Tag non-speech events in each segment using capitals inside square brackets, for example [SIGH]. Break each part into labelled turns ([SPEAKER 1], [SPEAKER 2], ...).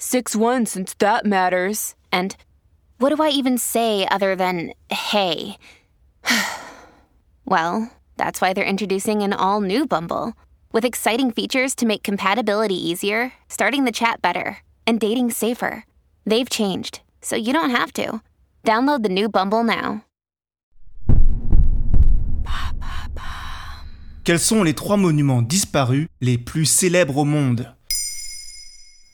[SPEAKER 1] 6 1 since that matters. And what do I even say other than hey? [SIGHS] well, that's why they're introducing an all new Bumble with exciting features to make compatibility easier, starting the chat better, and dating safer. They've changed, so you don't have to. Download the new Bumble now.
[SPEAKER 2] Quels sont les trois monuments disparus les plus célèbres au monde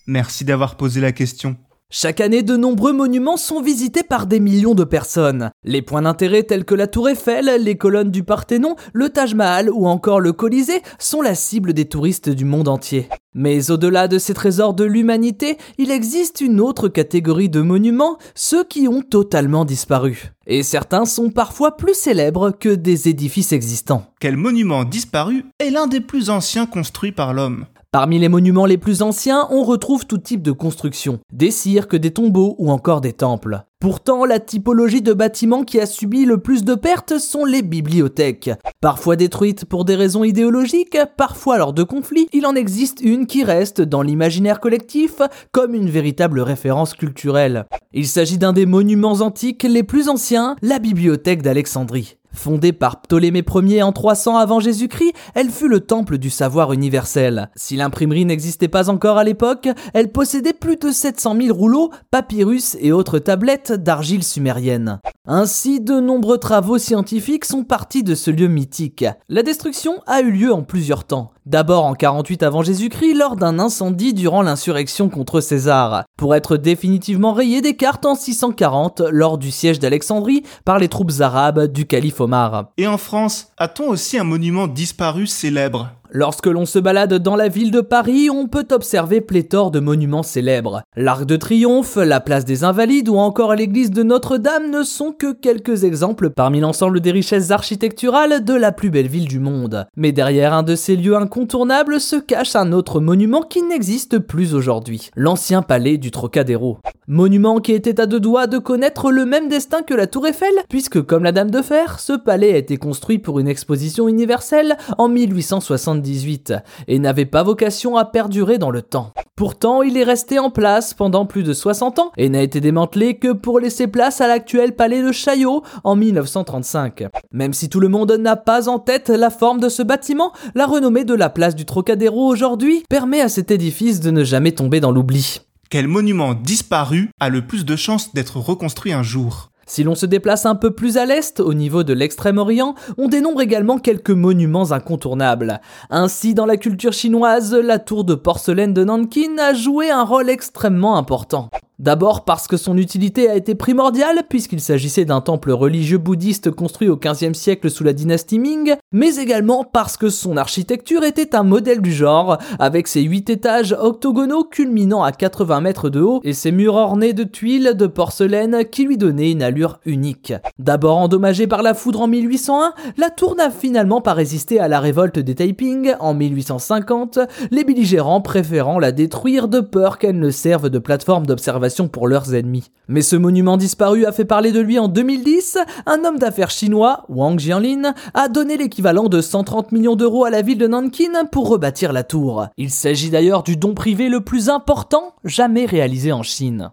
[SPEAKER 2] Merci d'avoir posé la question.
[SPEAKER 3] Chaque année, de nombreux monuments sont visités par des millions de personnes. Les points d'intérêt tels que la Tour Eiffel, les colonnes du Parthénon, le Taj Mahal ou encore le Colisée sont la cible des touristes du monde entier. Mais au-delà de ces trésors de l'humanité, il existe une autre catégorie de monuments, ceux qui ont totalement disparu. Et certains sont parfois plus célèbres que des édifices existants.
[SPEAKER 2] Quel monument disparu est l'un des plus anciens construits par l'homme?
[SPEAKER 3] Parmi les monuments les plus anciens, on retrouve tout type de constructions, des cirques, des tombeaux ou encore des temples. Pourtant, la typologie de bâtiments qui a subi le plus de pertes sont les bibliothèques. Parfois détruites pour des raisons idéologiques, parfois lors de conflits, il en existe une qui reste dans l'imaginaire collectif comme une véritable référence culturelle. Il s'agit d'un des monuments antiques les plus anciens, la bibliothèque d'Alexandrie. Fondée par Ptolémée Ier en 300 avant Jésus-Christ, elle fut le temple du savoir universel. Si l'imprimerie n'existait pas encore à l'époque, elle possédait plus de 700 000 rouleaux, papyrus et autres tablettes d'argile sumérienne. Ainsi, de nombreux travaux scientifiques sont partis de ce lieu mythique. La destruction a eu lieu en plusieurs temps. D'abord en 48 avant Jésus-Christ lors d'un incendie durant l'insurrection contre César, pour être définitivement rayé des cartes en 640 lors du siège d'Alexandrie par les troupes arabes du calife Omar.
[SPEAKER 2] Et en France, a-t-on aussi un monument disparu célèbre?
[SPEAKER 3] Lorsque l'on se balade dans la ville de Paris, on peut observer pléthore de monuments célèbres. L'Arc de Triomphe, la place des Invalides ou encore l'église de Notre-Dame ne sont que quelques exemples parmi l'ensemble des richesses architecturales de la plus belle ville du monde. Mais derrière un de ces lieux incontournables se cache un autre monument qui n'existe plus aujourd'hui, l'ancien palais du Trocadéro. Monument qui était à deux doigts de connaître le même destin que la Tour Eiffel, puisque comme la Dame de Fer, ce palais a été construit pour une exposition universelle en 1878 et n'avait pas vocation à perdurer dans le temps. Pourtant, il est resté en place pendant plus de 60 ans et n'a été démantelé que pour laisser place à l'actuel palais de Chaillot en 1935. Même si tout le monde n'a pas en tête la forme de ce bâtiment, la renommée de la place du Trocadéro aujourd'hui permet à cet édifice de ne jamais tomber dans l'oubli.
[SPEAKER 2] Quel monument disparu a le plus de chances d'être reconstruit un jour
[SPEAKER 3] si l'on se déplace un peu plus à l'est, au niveau de l'extrême-orient, on dénombre également quelques monuments incontournables. Ainsi, dans la culture chinoise, la tour de porcelaine de Nankin a joué un rôle extrêmement important. D'abord parce que son utilité a été primordiale puisqu'il s'agissait d'un temple religieux bouddhiste construit au XVe siècle sous la dynastie Ming, mais également parce que son architecture était un modèle du genre, avec ses 8 étages octogonaux culminant à 80 mètres de haut et ses murs ornés de tuiles de porcelaine qui lui donnaient une allure unique. D'abord endommagée par la foudre en 1801, la tour n'a finalement pas résisté à la révolte des Taiping en 1850, les belligérants préférant la détruire de peur qu'elle ne serve de plateforme d'observation pour leurs ennemis. Mais ce monument disparu a fait parler de lui en 2010. Un homme d'affaires chinois, Wang Jianlin, a donné l'équivalent de 130 millions d'euros à la ville de Nankin pour rebâtir la tour. Il s'agit d'ailleurs du don privé le plus important jamais réalisé en Chine.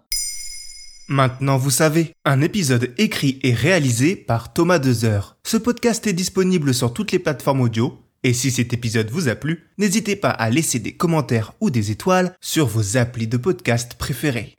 [SPEAKER 2] Maintenant vous savez, un épisode écrit et réalisé par Thomas Dezer. Ce podcast est disponible sur toutes les plateformes audio, et si cet épisode vous a plu, n'hésitez pas à laisser des commentaires ou des étoiles sur vos applis de podcast préférés.